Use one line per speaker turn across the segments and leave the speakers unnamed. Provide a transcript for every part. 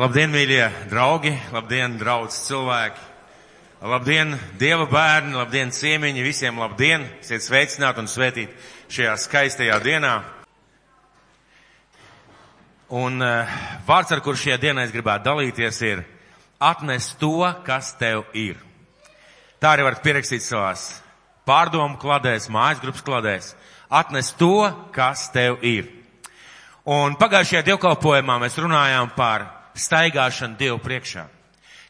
Labdien, mīļie draugi, labdien, draudz cilvēki, labdien, Dieva bērni, labdien, ciemiņi, visiem labdien, esiet sveicināti un svētīti šajā skaistajā dienā. Un uh, vārds, ar kur šajā dienā es gribētu dalīties, ir atnes to, kas tev ir. Tā arī varat pierakstīt savās pārdomu kladēs, mājas grupas kladēs. Atnes to, kas tev ir. Un pagājušajā dievkalpojumā mēs runājām par staigāšanu Dievu priekšā.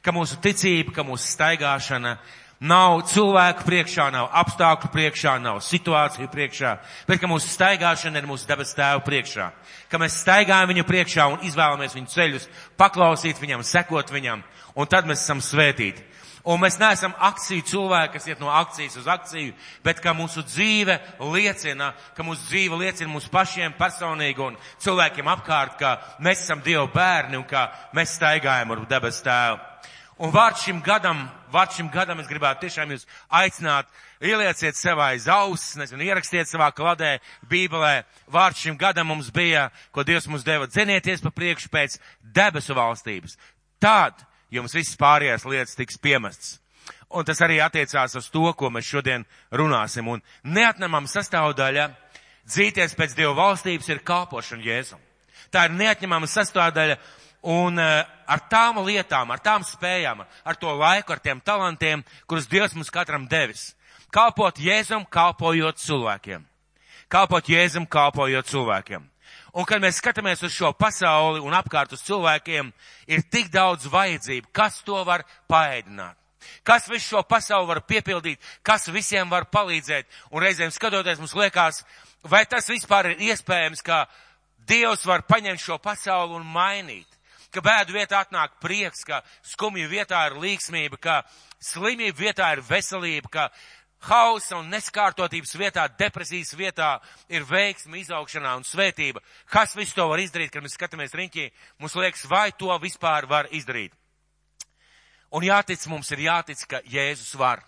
Ka mūsu ticība, ka mūsu staigāšana nav cilvēku priekšā, nav apstākļu priekšā, nav situāciju priekšā, bet ka mūsu staigāšana ir mūsu debes tēvu priekšā. Ka mēs staigājam viņu priekšā un izvēlamies viņu ceļus, paklausīt viņam, sekot viņam, un tad mēs esam svētīti. Un mēs neesam akciju cilvēki, kas iet no akcijas uz akciju, bet ka mūsu dzīve liecina, ka mūsu dzīve liecina mums pašiem personīgi un cilvēkiem apkārt, ka mēs esam Dieva bērni un ka mēs staigājam ar debes tēvu. Un vārds šim gadam, vārds šim gadam es gribētu tiešām jūs aicināt, ielieciet sev aiz auss, nezinu, ierakstiet savā kladē, bībelē. Vārds šim gadam mums bija, ko Dievs mums deva, dzenieties pa priekšu pēc debesu valstības. Tad jums viss pārējās lietas tiks piemestas. Un tas arī attiecās uz to, ko mēs šodien runāsim. Un neatņemama sastāvdaļa dzīties pēc Dieva valstības ir kalpošana Jēzum. Tā ir neatņemama sastāvdaļa un uh, ar tām lietām, ar tām spējām, ar to laiku, ar tiem talantiem, kurus Dievs mums katram devis. Kalpot Jēzum, kalpojot cilvēkiem. Kalpot Jēzum, kalpojot cilvēkiem. Un kad mēs skatāmies uz šo pasauli un apkārt uz cilvēkiem, ir tik daudz vajadzību, kas to var paēdināt. Kas visu šo pasauli var piepildīt, kas visiem var palīdzēt. Un reizēm skatoties, mums liekas, vai tas vispār ir iespējams, ka Dievs var paņemt šo pasauli un mainīt. Ka bēdu vietā atnāk prieks, ka skumju vietā ir līksmība, ka slimību vietā ir veselība, ka hausa un neskārtotības vietā, depresijas vietā ir veiksmi izaugšanā un svētība. Kas visu to var izdarīt, kad mēs skatāmies riņķī? Mums liekas, vai to vispār var izdarīt? Un jātic, mums ir jātic, ka Jēzus var.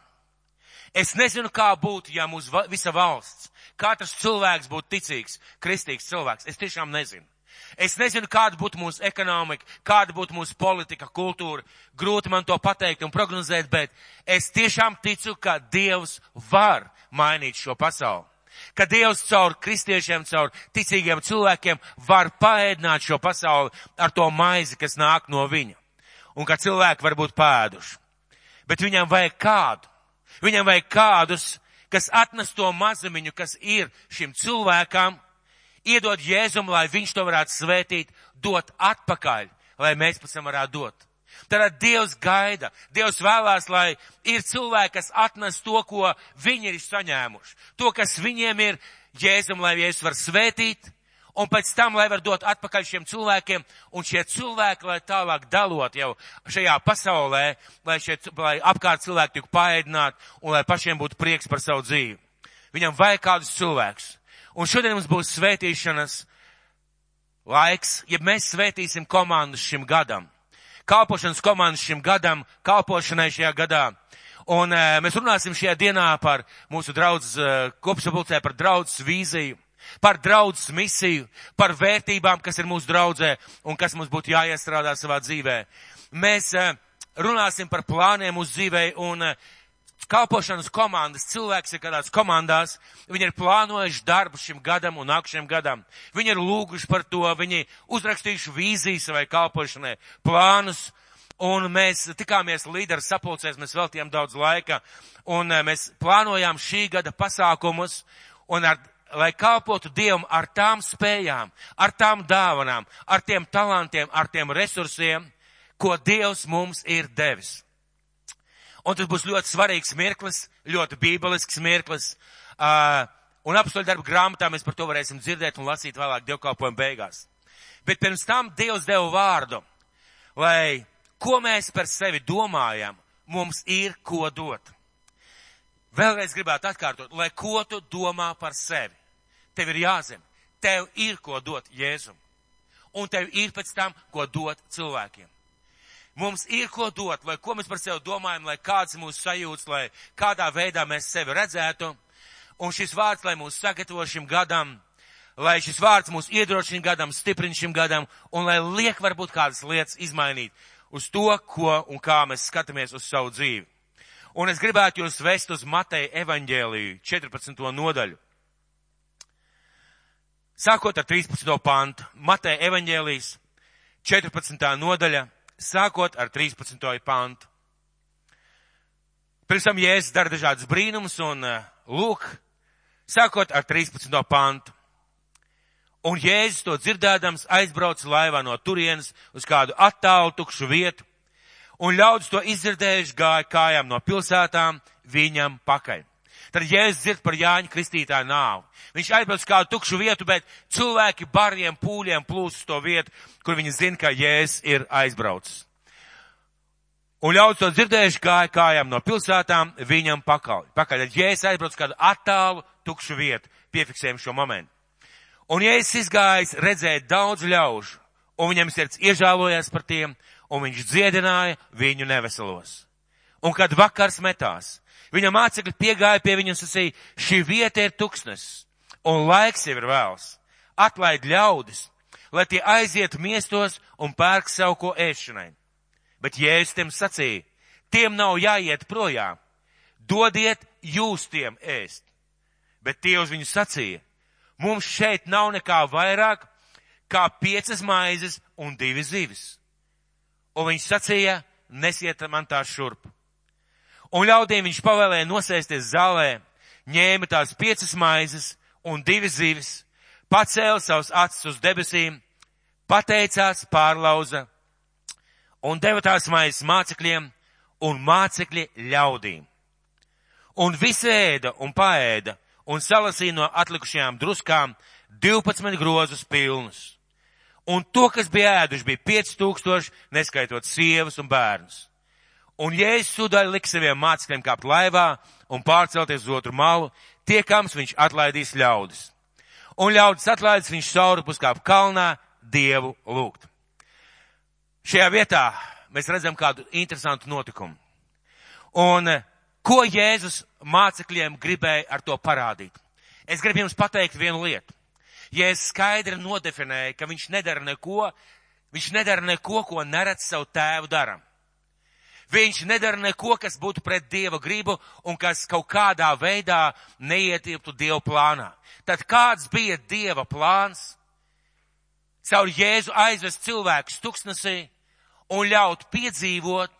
Es nezinu, kā būtu, ja mūsu visa valsts, katrs cilvēks būtu ticīgs, kristīgs cilvēks. Es tiešām nezinu. Es nezinu, kāda būtu mūsu ekonomika, kāda būtu mūsu politika, kultūra. Grūti man to pateikt un prognozēt, bet es tiešām ticu, ka Dievs var mainīt šo pasauli. Ka Dievs caur kristiešiem, caur ticīgiem cilvēkiem var paēdināt šo pasauli ar to maizi, kas nāk no viņa. Un ka cilvēki var būt pēduši. Bet viņam vajag kādu. Viņam vajag kādus, kas atnes to mazumiņu, kas ir šim cilvēkam, iedod Jēzum, lai viņš to varētu svētīt, dot atpakaļ, lai mēs pēc tam varētu dot. Tad Dievs gaida, Dievs vēlās, lai ir cilvēki, kas atnes to, ko viņi ir saņēmuši. To, kas viņiem ir Jēzum, lai Jēzus var svētīt, un pēc tam, lai var dot atpakaļ šiem cilvēkiem, un šie cilvēki, lai tālāk dalot jau šajā pasaulē, lai, šie, lai apkārt cilvēki tiktu paēdināti, un lai pašiem būtu prieks par savu dzīvi. Viņam vajag kādus cilvēkus. Un šodien mums būs svētīšanas laiks, ja mēs svētīsim komandu šim gadam. Kalpošanas komandu šim gadam, kalpošanai šajā gadā. Un e, mēs runāsim šajā dienā par mūsu draudz, e, kopsapulcē, par draudzes vīziju, par draudzes misiju, par vērtībām, kas ir mūsu draudzē un kas mums būtu jāiestrādā savā dzīvē. Mēs e, runāsim par plāniem uz dzīvē un e, kalpošanas komandas, cilvēks ir kādās komandās, viņi ir plānojuši darbu šim gadam un nākšiem gadam. Viņi ir lūguši par to, viņi uzrakstījuši vīzijas savai kalpošanai, plānus, un mēs tikāmies līderu sapulcēs, mēs veltījām daudz laika, un eh, mēs plānojām šī gada pasākumus, un ar, lai kalpotu Dievam ar tām spējām, ar tām dāvanām, ar tiem talantiem, ar tiem resursiem, ko Dievs mums ir devis. Un tas būs ļoti svarīgs mirklis, ļoti bībelisks mirklis. Uh, un apstoļu darbu grāmatā mēs par to varēsim dzirdēt un lasīt vēlāk dievkalpojumu beigās. Bet pirms tam Dievs deva vārdu, lai ko mēs par sevi domājam, mums ir ko dot. Vēlreiz gribētu atkārtot, lai ko tu domā par sevi. Tev ir jāzina, tev ir ko dot Jēzum. Un tev ir pēc tam, ko dot cilvēkiem. Mums ir ko dot, lai ko mēs par sevi domājam, lai kāds mūsu sajūts, lai kādā veidā mēs sevi redzētu. Un šis vārds, lai mūs sagatavo šim gadam, lai šis vārds mūs iedrošina gadam, stiprina šim gadam, un lai liek varbūt kādas lietas izmainīt uz to, ko un kā mēs skatāmies uz savu dzīvi. Un es gribētu jūs vest uz Mateja evaņģēliju 14. nodaļu. Sākot ar 13. pantu, Mateja evaņģēlijas 14. nodaļa, sākot ar 13. pantu. Pirms tam Jēzus dara dažādas brīnumus un uh, lūk, sākot ar 13. pantu. Un Jēzus to dzirdēdams aizbrauca laivā no turienes uz kādu attālu tukšu vietu, un ļaudis to izdzirdējuši gāja kājām no pilsētām viņam pakaļ. Tad Jēzus dzird par Jāņa kristītāju nāvu. Viņš aizbrauc kādu tukšu vietu, bet cilvēki bariem pūļiem plūst uz to vietu, kur viņi zina, ka Jēzus ir aizbraucis. Un ļaudis to dzirdējuši gāja kājām no pilsētām viņam pakaļ. Pakaļ, tad Jēzus aizbrauc kādu attālu tukšu vietu. Piefiksējam šo momentu. Un Jēzus izgājis, redzēja daudz ļaužu, un viņam sirds iežālojās par tiem, un viņš dziedināja viņu neveselos. Un kad vakars metās, viņa mācekļi piegāja pie viņa un sacīja, šī vieta ir tuksnes, un laiks jau ir vēls. Atlaid ļaudis, lai tie aizietu miestos un pērk savu ko ēšanai Bet Jēzus tiem sacīja, tiem nav jāiet projām, dodiet jūs tiem ēst. Bet tie uz viņu sacīja, mums šeit nav nekā vairāk kā piecas maizes un divi zivis. Un viņš sacīja, nesiet man tās šurp. Un ļaudīm viņš pavēlēja nosēsties zālē, ņēma tās piecas maizes un divi zivis, pacēla savus acis uz debesīm, pateicās, pārlauza un deva tās maizes mācekļiem un mācekļi ļaudīm. Un visi ēda un paēda un salasīja no atlikušajām druskām 12 grozus pilnus. Un to, kas bija ēduši, bija 5000, neskaitot sievas un bērnus. Un Jēzus sudaļ lika saviem mācekļiem kāpt laivā un pārcelties uz otru malu, tiekams viņš atlaidīs ļaudis. Un ļaudis atlaidis viņš sauri puskāp kalnā Dievu lūgt. Šajā vietā mēs redzam kādu interesantu notikumu. Un ko Jēzus mācekļiem gribēja ar to parādīt? Es gribu jums pateikt vienu lietu. Jēzus skaidri nodefinēja, ka viņš nedara neko, viņš nedara neko, ko neredz savu tēvu daram. Viņš nedara neko, kas būtu pret Dieva gribu un kas kaut kādā veidā neietilptu Dieva plānā. Tad kāds bija Dieva plāns? Caur Jēzu aizvest cilvēkus tuksnesī, un ļaut piedzīvot,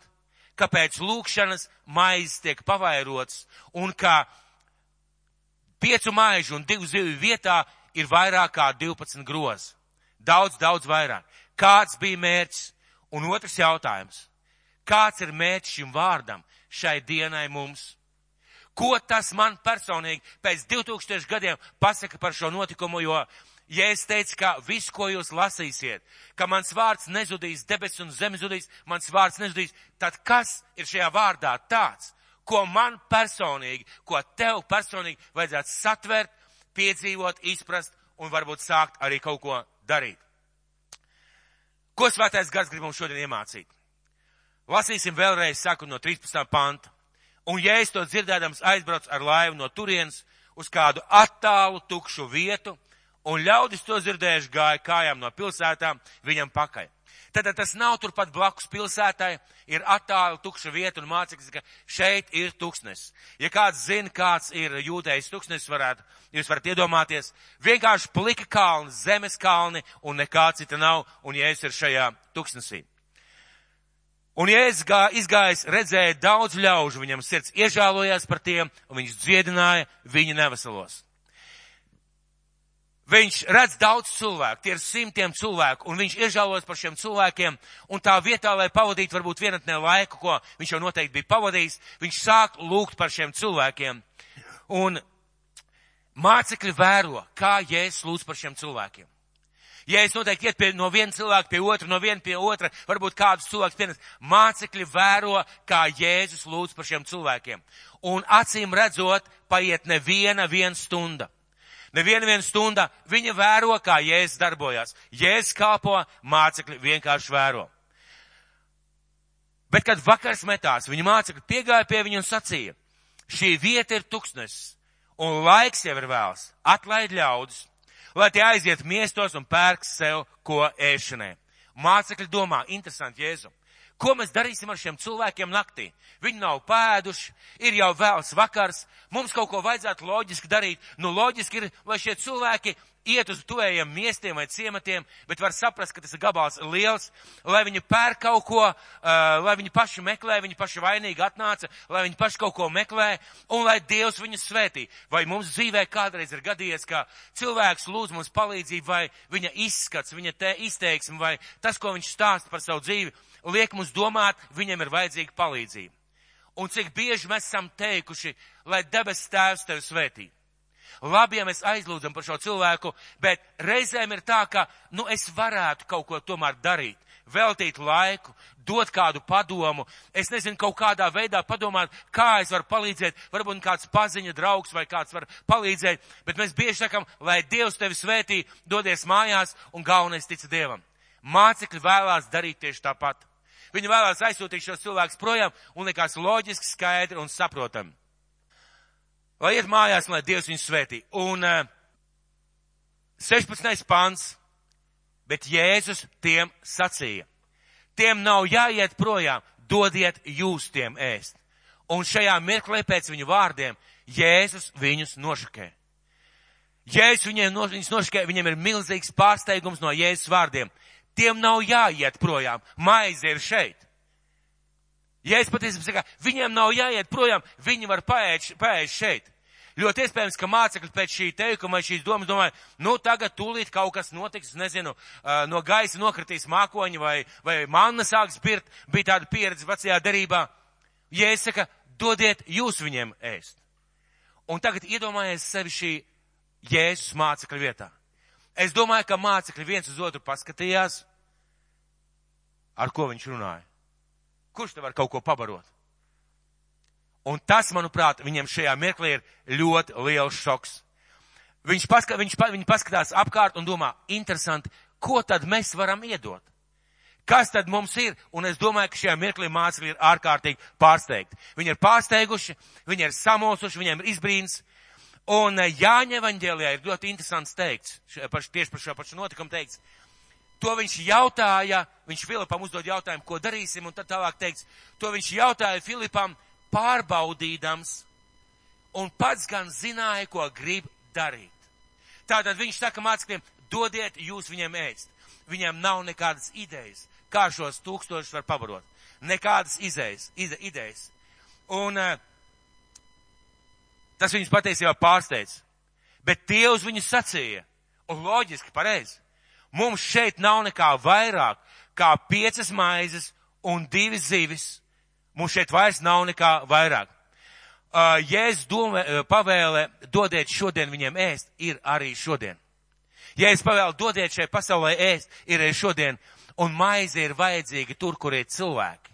ka pēc lūkšanas maizes tiek pavairots un ka piecu maižu un divu zivju vietā ir vairāk kā 12 grozi. Daudz, daudz vairāk. Kāds bija mērķis? Un otrs jautājums. Kāds ir mērķis šim vārdam šai dienai mums? Ko tas man personīgi pēc 2000 gadiem pasaka par šo notikumu, jo ja es teicu, ka viss, ko jūs lasīsiet, ka mans vārds nezudīs, debes un zeme zudīs, mans vārds nezudīs, tad kas ir šajā vārdā tāds, ko man personīgi, ko tev personīgi vajadzētu satvert, piedzīvot, izprast un varbūt sākt arī kaut ko darīt? Ko svētais gars grib mums šodien iemācīt? Lasīsim vēlreiz, sākot no 13. panta. Un, ja es to dzirdēdams aizbraucu ar laivu no turienes uz kādu attālu tukšu vietu, un ļaudis to dzirdējuši gāja kājām no pilsētām viņam pakaļ. Tad tas nav turpat blakus pilsētai, ir attālu tukša vieta un māceklis, ka šeit ir tuksnes. Ja kāds zina, kāds ir jūdējis tuksnes, varētu, jūs varat iedomāties, vienkārši plika kalni, zemes kalni un nekā cita nav, un jēzus ir šajā tuksnesī. Un ja izgājis, redzēja daudz ļaužu, viņam sirds iežālojās par tiem, un viņš dziedināja viņu neveselos. Viņš redz daudz cilvēku, tie ir simtiem cilvēku, un viņš iežālos par šiem cilvēkiem, un tā vietā, lai pavadītu varbūt vienatnē laiku, ko viņš jau noteikti bija pavadījis, viņš sāk lūgt par šiem cilvēkiem. Un mācekļi vēro, kā Jēzus lūdz par šiem cilvēkiem. Jēzus noteikti iet pie, no viena cilvēka pie otra, no viena pie otra, varbūt kādus cilvēkus pienes. Mācekļi vēro, kā Jēzus lūdz par šiem cilvēkiem. Un acīm redzot, paiet neviena viena stunda. Neviena viena stunda viņa vēro, kā Jēzus darbojās. Jēzus kalpo, mācekļi vienkārši vēro. Bet, kad vakars metās, viņa mācekļi piegāja pie viņa un sacīja, šī vieta ir tuksnes, un laiks jau ir vēls, atlaid ļaudis, lai tie aiziet miestos un pērk sev ko ēšanai. Mācekļi domā, interesanti, Jēzu. Ko mēs darīsim ar šiem cilvēkiem naktī? Viņi nav pēduši, ir jau vēls vakars, mums kaut ko vajadzētu loģiski darīt. Nu, loģiski ir, lai šie cilvēki iet uz tuvējiem miestiem vai ciematiem, bet var saprast, ka tas ir gabals liels, lai viņi pērk kaut ko, uh, lai viņi paši meklē, viņi paši vainīgi atnāca, lai viņi paši kaut ko meklē, un lai Dievs viņus svētī. Vai mums dzīvē kādreiz ir gadījies, ka cilvēks lūdz mums palīdzību, vai viņa izskats, viņa te izteiksme, vai tas, ko viņš stāsta par savu dzīvi, liek mums domāt, viņam ir vajadzīga palīdzība. Un cik bieži mēs esam teikuši, lai debes tēvs tevi svētī. Labi, ja mēs aizlūdzam par šo cilvēku, bet reizēm ir tā, ka, nu, es varētu kaut ko tomēr darīt, veltīt laiku, dot kādu padomu. Es nezinu, kaut kādā veidā padomāt, kā es varu palīdzēt. Varbūt kāds paziņa draugs vai kāds var palīdzēt, bet mēs bieži sakam, lai Dievs tevi svētī, dodies mājās un galvenais tic Dievam. Mācekļi vēlās darīt tieši tāpat. Viņi vēlās aizsūtīt šos cilvēkus projām un likās loģiski, skaidri un saprotami. Lai iet mājās, lai Dievs viņus svētī. Un uh, 16. pants, bet Jēzus tiem sacīja. Tiem nav jāiet projām, dodiet jūs tiem ēst. Un šajā mirklī pēc viņu vārdiem Jēzus viņus nošakē. Jēzus viņiem no, nošakē, viņiem ir milzīgs pārsteigums no Jēzus vārdiem. Tiem nav jāiet projām. Maize ir šeit. Ja es patiesībā saku, viņiem nav jāiet projām, viņi var paēst, paēst šeit. Ļoti iespējams, ka mācekļi pēc šī teikuma šīs domas domāja, nu tagad tūlīt kaut kas notiks, nezinu, no gaisa nokritīs mākoņi vai, vai manna sāks birt, bija tāda pieredze vecajā derībā. Ja es saku, dodiet jūs viņiem ēst. Un tagad iedomājies sevi šī Jēzus mācekļa vietā. Es domāju, ka mācekļi viens uz otru paskatījās, ar ko viņš runāja. Kurš te var kaut ko pabarot? Un tas, manuprāt, viņiem šajā mirklī ir ļoti liels šoks. Viņš, paska, viņš, viņi paskatās apkārt un domā, interesanti, ko tad mēs varam iedot? Kas tad mums ir? Un es domāju, ka šajā mirklī mācekļi ir ārkārtīgi pārsteigti. Viņi ir pārsteiguši, viņi ir samulsuši, viņiem ir izbrīns. Un eh, Jāņa evaņģēlijā ir ļoti interesants teikts, par, tieši par šo pašu notikumu teikts. To viņš jautāja, viņš Filipam uzdod jautājumu, ko darīsim, un tad tālāk teikts, to viņš jautāja Filipam pārbaudīdams, un pats gan zināja, ko grib darīt. Tātad viņš saka mācekļiem, dodiet jūs viņiem ēst. Viņiem nav nekādas idejas, kā šos tūkstošus var pabarot. Nekādas izējas, ide, idejas. Un uh, Tas viņus patiesībā pārsteidz. Bet Dievs viņus sacīja, un loģiski pareizi. Mums šeit nav nekā vairāk kā piecas maizes un divi zivis. Mums šeit vairs nav nekā vairāk. Uh, Jēzus doma, uh, pavēle dodiet šodien viņiem ēst, ir arī šodien. Jēzus pavēle dodiet šai pasaulē ēst, ir arī šodien. Un maize ir vajadzīga tur, kur ir cilvēki.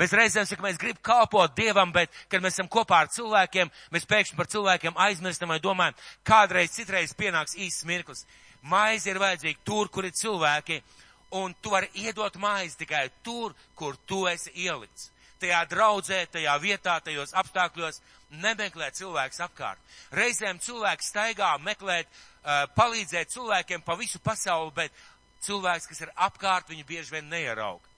Mēs reizēm sakam, mēs gribam kalpot Dievam, bet, kad mēs esam kopā ar cilvēkiem, mēs pēkšņi par cilvēkiem aizmirstam vai domājam, kādreiz citreiz pienāks īsts mirklis. Maize ir vajadzīga tur, kur ir cilvēki, un tu vari iedot maizi tikai tur, kur tu esi ielikts. Tajā draudzē, tajā vietā, tajos apstākļos nemeklē cilvēks apkārt. Reizēm cilvēks staigā meklēt, uh, palīdzēt cilvēkiem pa visu pasauli, bet cilvēks, kas ir apkārt, viņu bieži vien neierauga.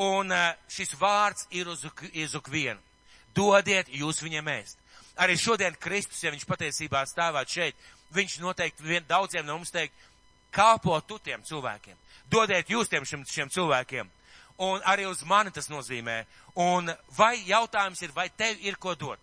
Un eh, šis vārds ir uz, uz ukvienu. Dodiet jūs viņiem ēst. Arī šodien Kristus, ja viņš patiesībā stāvāt šeit, viņš noteikti vien daudziem no mums teikt, kalpo tu tiem cilvēkiem. Dodiet jūs tiem šiem, šiem cilvēkiem. Un arī uz mani tas nozīmē. Un vai jautājums ir, vai tev ir ko dot?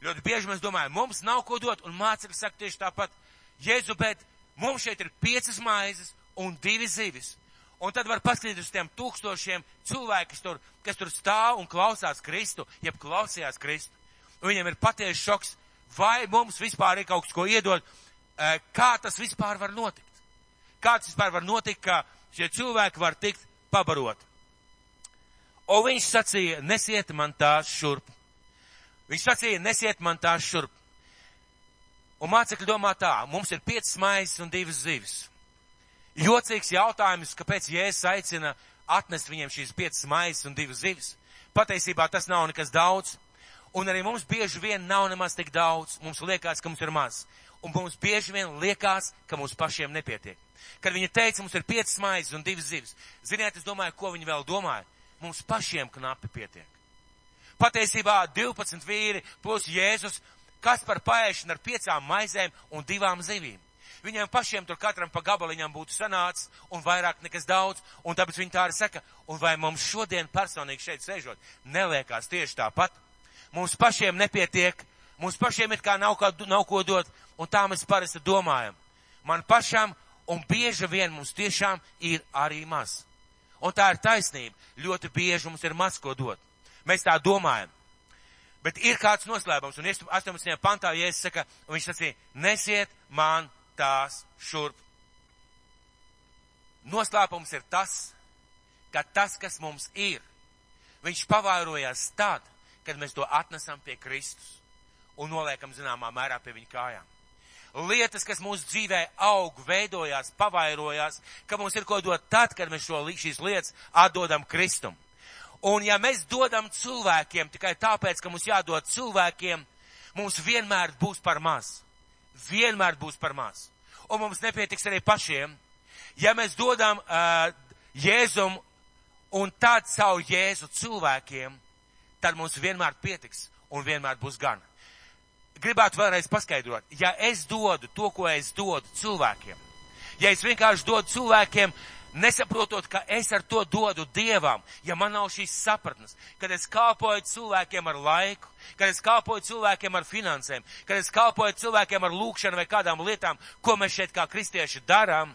Ļoti bieži mēs domājam, mums nav ko dot, un mācekļi saka tieši tāpat, Jēzu, bet mums šeit ir piecas maizes un divi zivis. Un tad var paskatīties uz tiem tūkstošiem cilvēku, kas tur, kas tur stāv un klausās Kristu, jeb klausījās Kristu. Un viņiem ir patiesi šoks, vai mums vispār ir kaut kas, ko iedot, e, kā tas vispār var notikt. Kā tas vispār var notikt, ka šie cilvēki var tikt pabarot. Un viņš sacīja, nesiet man tās šurp. Viņš sacīja, nesiet man tās šurp. Un mācekļi domā tā, mums ir piecas maizes un divas zivis. Jocīgs jautājums, kāpēc Jēzus aicina atnest viņiem šīs piecas maizes un divas zivis. Patiesībā tas nav nekas daudz. Un arī mums bieži vien nav nemaz tik daudz. Mums liekas, ka mums ir maz. un mums bieži vien liekas, ka mums pašiem nepietiek. Kad viņa teica, mums ir piecas maizes un divas zivis, ziniet, es domāju, ko viņa vēl domāja. Mums pašiem knapi pietiek. Patiesībā 12 vīri plus Jēzus, kas par paēšanu ar piecām maizēm un divām zivīm. Viņiem pašiem tur katram pa gabaliņam būtu sanācis un vairāk nekas daudz, un tāpēc viņi tā arī saka, un vai mums šodien personīgi šeit sēžot, neliekās tieši tāpat. Mums pašiem nepietiek, mums pašiem it kā nav, kā, nav ko dot, un tā mēs parasti domājam. Man pašam, un bieži vien mums tiešām ir arī maz. Un tā ir taisnība. Ļoti bieži mums ir maz ko dot. Mēs tā domājam. Bet ir kāds noslēpums, un 18. pantā Jēzus saka, un viņš sacīja, nesiet man tās šurp. Noslēpums ir tas, ka tas, kas mums ir, viņš pavairojās tad, kad mēs to atnesam pie Kristus un noliekam zināmā mērā pie viņa kājām. Lietas, kas mūsu dzīvē aug, veidojās, pavairojās, ka mums ir ko dot tad, kad mēs šo, šīs lietas atdodam Kristum. Un ja mēs dodam cilvēkiem tikai tāpēc, ka mums jādod cilvēkiem, mums vienmēr būs par maz. Vienmēr būs par maz. Un mums nepietiks arī pašiem. Ja mēs dodam uh, Jēzum un tad savu Jēzu cilvēkiem, tad mums vienmēr pietiks un vienmēr būs gan. Gribētu vēlreiz paskaidrot, ja es dodu to, ko es dodu cilvēkiem, ja es vienkārši dodu cilvēkiem, nesaprotot, ka es ar to dodu Dievam, ja man nav šīs sapratnes, kad es kalpoju cilvēkiem ar laiku, kad es kalpoju cilvēkiem ar finansēm, kad es kalpoju cilvēkiem ar lūkšanu vai kādām lietām, ko mēs šeit kā kristieši darām,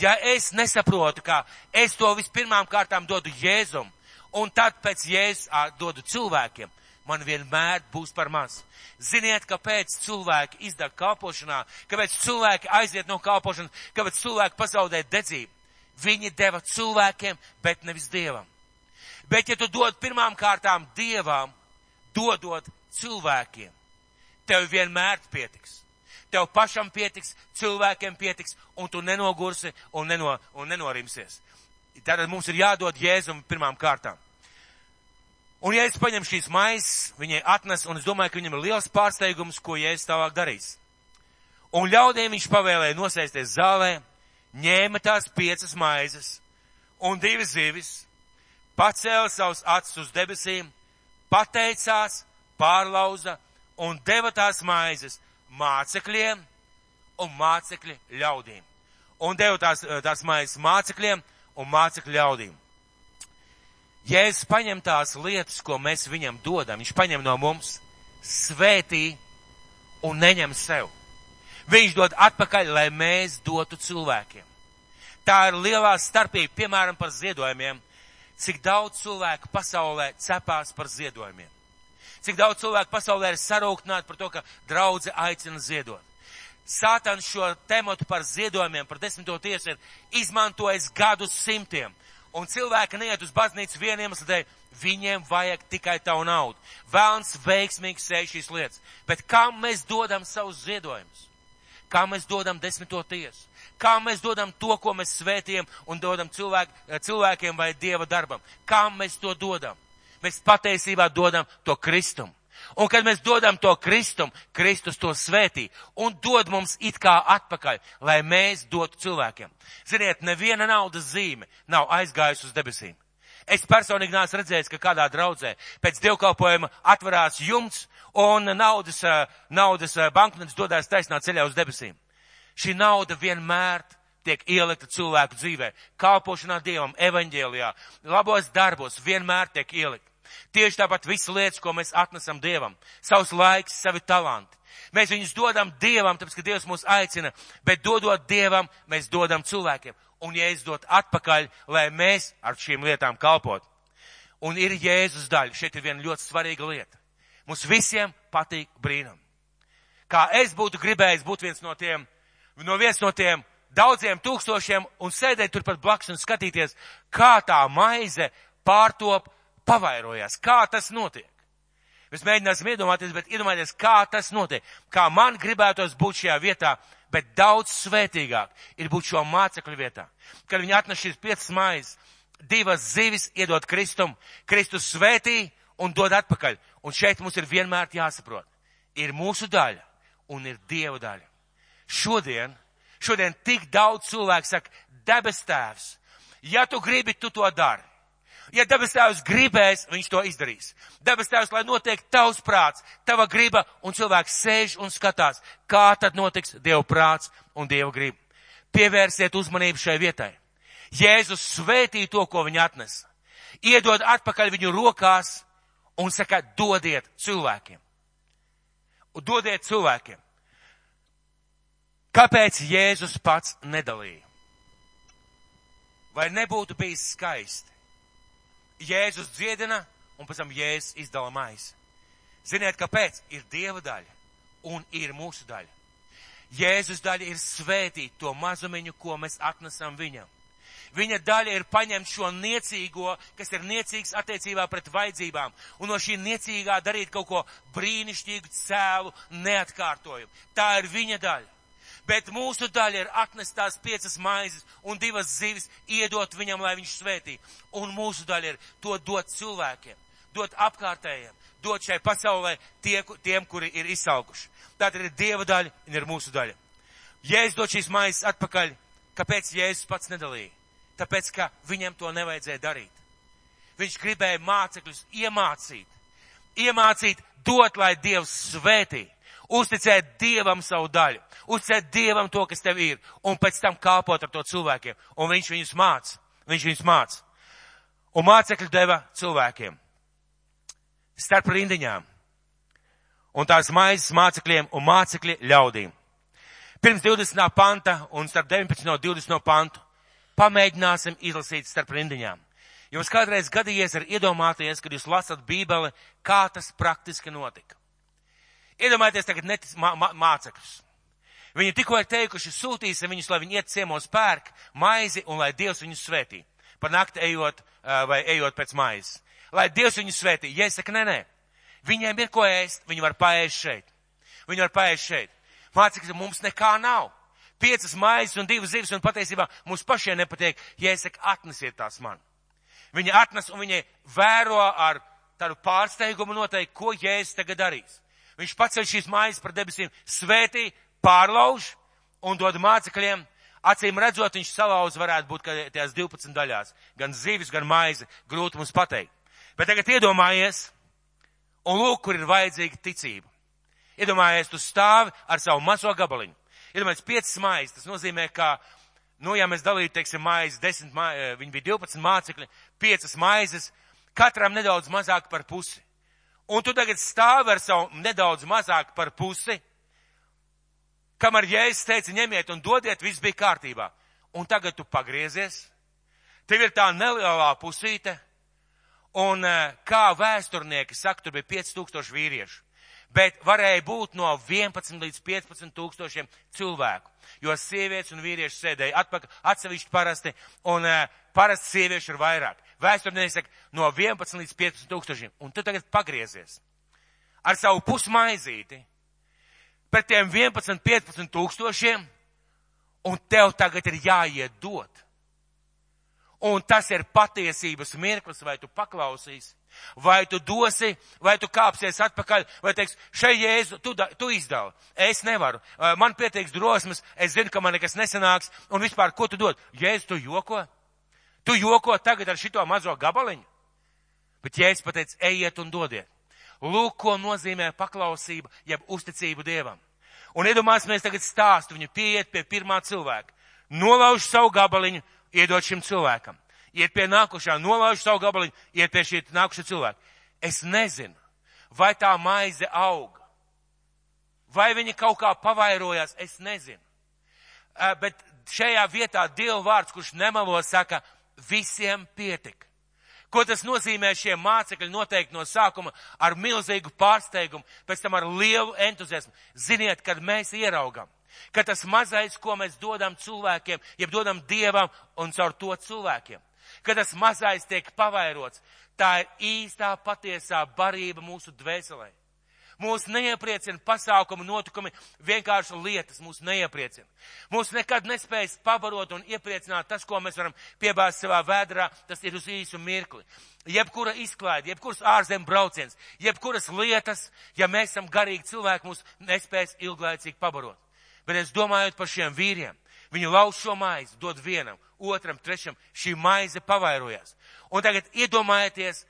ja es nesaprotu, ka es to vispirmām kārtām dodu Jēzum, un tad pēc Jēzus dodu cilvēkiem, man vienmēr būs par maz. Ziniet, kāpēc cilvēki izdara kalpošanā, kāpēc cilvēki aiziet no kalpošanas, kāpēc cilvēki pazaudē dedzību. Viņi deva cilvēkiem, bet nevis dievam. Bet ja tu dod pirmām kārtām dievam, dodot cilvēkiem, tev vienmēr pietiks. Tev pašam pietiks, cilvēkiem pietiks, un tu nenogursi un, neno, un nenorimsies. Tātad mums ir jādod Jēzum pirmām kārtām. Un ja es paņemu šīs maizes, viņai atnes, un es domāju, ka viņam ir liels pārsteigums, ko Jēzus tālāk darīs. Un ļaudīm viņš pavēlēja nosēsties zālē, ņēma tās piecas maizes un divas zivis, pacēla savus acis uz debesīm, pateicās, pārlauza un deva tās maizes mācekļiem un mācekļi ļaudīm. Un deva tās, tās maizes mācekļiem un mācekļu ļaudīm. Jēzus paņem tās lietas, ko mēs viņam dodam, viņš paņem no mums, svētī un neņem sev. Viņš dod atpakaļ, lai mēs dotu cilvēkiem. Tā ir lielā starpība, piemēram, par ziedojumiem. Cik daudz cilvēku pasaulē cepās par ziedojumiem. Cik daudz cilvēku pasaulē ir sarūktināti par to, ka draudze aicina ziedot. Sātans šo tematu par ziedojumiem, par desmito tiesu ir izmantojis gadus simtiem un cilvēki neiet uz baznīcu vieniem iemeslu viņiem vajag tikai tavu naudu. Vēlns veiksmīgi sēž šīs lietas. Bet kam mēs dodam savus ziedojumus? Kā mēs dodam desmito tiesu? Kā mēs dodam to, ko mēs svētījam un dodam cilvēk, cilvēkiem vai Dieva darbam? Kā mēs to dodam? Mēs patiesībā dodam to Kristumu. Un kad mēs dodam to Kristum, Kristus to svētī un dod mums it kā atpakaļ, lai mēs dotu cilvēkiem. Ziniet, neviena naudas zīme nav aizgājusi uz debesīm. Es personīgi neesmu redzējis, ka kādā draudzē pēc dievkalpojuma atverās jumts un naudas, naudas banknotes dodās taisnā ceļā uz debesīm. Šī nauda vienmēr tiek ielikta cilvēku dzīvē, kalpošanā Dievam, evaņģēlijā, labos darbos vienmēr tiek ielikta. Tieši tāpat visas lietas, ko mēs atnesam Dievam, savus laiks, savi talanti. Mēs viņus dodam Dievam, tāpēc, ka Dievs mūs aicina, bet dodot Dievam, mēs dodam cilvēkiem. Un Jēzus dod atpakaļ, lai mēs ar šīm lietām kalpot. Un ir Jēzus daļa. Šeit ir viena ļoti svarīga lieta. Mums visiem patīk brīnum. Kā es būtu gribējis būt viens no tiem, no viens no tiem daudziem tūkstošiem un sēdēt turpat blakus un skatīties, kā tā maize pārtop pavairojās. Kā tas notiek? Mēs mēģināsim iedomāties, bet iedomājieties, kā tas notiek. Kā man gribētos būt šajā vietā, bet daudz svētīgāk ir būt šo mācekļu vietā. Kad viņi atnes šīs piecas mājas, divas zivis iedot Kristum, Kristus svētī un dod atpakaļ. Un šeit mums ir vienmēr jāsaprot. Ir mūsu daļa un ir Dieva daļa. šodien, šodien tik daudz cilvēku saka, debes tēvs, ja tu gribi, tu to dari. Ja debes tēvs gribēs, viņš to izdarīs. Debes tēvs, lai notiek tavs prāts, tava griba, un cilvēks sēž un skatās, kā tad notiks Dieva prāts un Dieva griba. Pievērsiet uzmanību šai vietai. Jēzus svētī to, ko viņa atnes. Iedod atpakaļ viņu rokās un saka, dodiet cilvēkiem. Dodiet cilvēkiem. Kāpēc Jēzus pats nedalīja? Vai nebūtu bijis skaisti? Jēzus dziedina un pēc tam Jēzus izdala maizi. Ziniet, kāpēc? Ir Dieva daļa un ir mūsu daļa. Jēzus daļa ir svētīt to mazumiņu, ko mēs atnesam viņam. Viņa daļa ir paņemt šo niecīgo, kas ir niecīgs attiecībā pret vajadzībām, un no šī niecīgā darīt kaut ko brīnišķīgu, cēlu, neatkārtojumu. Tā ir viņa daļa. Bet mūsu daļa ir atnest tās piecas maizes un divas zivis, iedot viņam, lai viņš svētī. Un mūsu daļa ir to dot cilvēkiem, dot apkārtējiem, dot šai pasaulē tie, tiem, kuri ir izsalkuši. Tā ir Dieva daļa un ir mūsu daļa. Jēzus dod šīs maizes atpakaļ. Kāpēc Jēzus pats nedalīja? Tāpēc, ka viņam to nevajadzēja darīt. Viņš gribēja mācekļus iemācīt. Iemācīt, dot, lai Dievs svētī. Uzticēt Dievam savu daļu. Uzticēt Dievam to, kas tev ir. Un pēc tam kalpot ar to cilvēkiem. Un viņš viņus māca. Viņš viņus māca. Un mācekļi deva cilvēkiem. Starp rindiņām. Un tās maizes mācekļiem un mācekļi ļaudīm. Pirms 20. panta un starp 19. un 20. pantu pamēģināsim izlasīt starp rindiņām. Jums kādreiz gadījies ar iedomāties, kad jūs lasat bībeli, kā tas praktiski notika. Iedomājieties tagad netic mā, mā, mācekļus. Viņi tikko ir teikuši, sūtīsim viņus, lai viņi iet ciemos pērk maizi un lai Dievs viņus svētī. Pa nakti ejot vai ejot pēc maizes. Lai Dievs viņus svētī. Ja es saku, nē, nē. Viņiem ir ko ēst, viņi var paēst šeit. Viņi var paēst šeit. Mācekļi, mums nekā nav piecas maizes un divas zivs, un patiesībā mums pašiem nepatīk, ja es saku, atnesiet tās man. Viņi atnes un viņi vēro ar tādu pārsteigumu noteikti, ko Jēzus tagad darīs. Viņš paceļ šīs maizes par debesīm, svētī, pārlauž un dod mācekļiem. Acīm redzot, viņš salauz varētu būt tajās 12 daļās. Gan zivis, gan maize. Grūti mums pateikt. Bet tagad iedomājies, un lūk, kur ir vajadzīga ticība. Iedomājies, tu stāvi ar savu mazo gabaliņu iedomājieties, piecas maizes. Tas nozīmē, ka, nu, ja mēs dalītu, teiksim, maizes, desmit, ma eh, viņi bija 12 mācekļi, piecas maizes, katram nedaudz mazāk par pusi. Un tu tagad stāvi ar savu nedaudz mazāk par pusi, kamēr Jēzus teica, ņemiet un dodiet, viss bija kārtībā. Un tagad tu pagriezies, tev ir tā nelielā pusīte, un eh, kā vēsturnieki saka, tur bija 5000 vīriešu. Bet varēja būt no 11 līdz 15 tūkstošiem cilvēku, jo sievietes un vīrieši sēdēja atpakaļ, atsevišķi parasti, un uh, parasti sievieši ir vairāk. Vēsturnieki saka, no 11 līdz 15 tūkstošiem, un tu tagad pagriezies. Ar savu pusmaizīti pret tiem 11, 15 tūkstošiem, un tev tagad ir jāiet dot. Un tas ir patiesības mirklis, vai tu paklausīsi, vai tu dosi, vai tu kāpsies atpakaļ, vai teiks, šai jēzu, tu, tu izdala. Es nevaru. Man pieteiks drosmes, es zinu, ka man nekas nesanāks, un vispār, ko tu dod? Jēzu, tu joko? Tu joko tagad ar šito mazo gabaliņu? Bet jēzus pateica, ejiet un dodiet. Lūk, ko nozīmē paklausība, jeb uzticību Dievam. Un iedomāsimies tagad stāstu, viņu pieiet pie pirmā cilvēka, nolauž savu gabaliņu, iedot šim cilvēkam. Iet pie nākošā, nolauž savu gabaliņu, iet pie šī nākošā cilvēka. Es nezinu, vai tā maize auga, vai viņa kaut kā pavairojās, es nezinu. Bet šajā vietā Dieva vārds, kurš nemelo, saka, visiem pietika. Ko tas nozīmē šiem mācekļi noteikti no sākuma ar milzīgu pārsteigumu, pēc tam ar lielu entuziasmu. Ziniet, kad mēs ieraugam, ka tas mazais, ko mēs dodam cilvēkiem, jeb dodam Dievam un caur to cilvēkiem, ka tas mazais tiek pavairots, tā ir īstā patiesā barība mūsu dvēselē. Mūs neiepriecina pasākumu notikumi, vienkārši lietas mūs neiepriecina. Mūs nekad nespējas pabarot un iepriecināt tas, ko mēs varam piebāzt savā vēdrā, tas ir uz īsu mirkli. Jebkura izklaide, jebkuras ārzem brauciens, jebkuras lietas, ja mēs esam garīgi cilvēki, mūs nespējas ilglaicīgi pabarot. Bet es domājot par šiem vīriem, viņi lauž šo maizi, dod vienam, otram, trešam, šī maize pavairojās. Un tagad iedomājieties,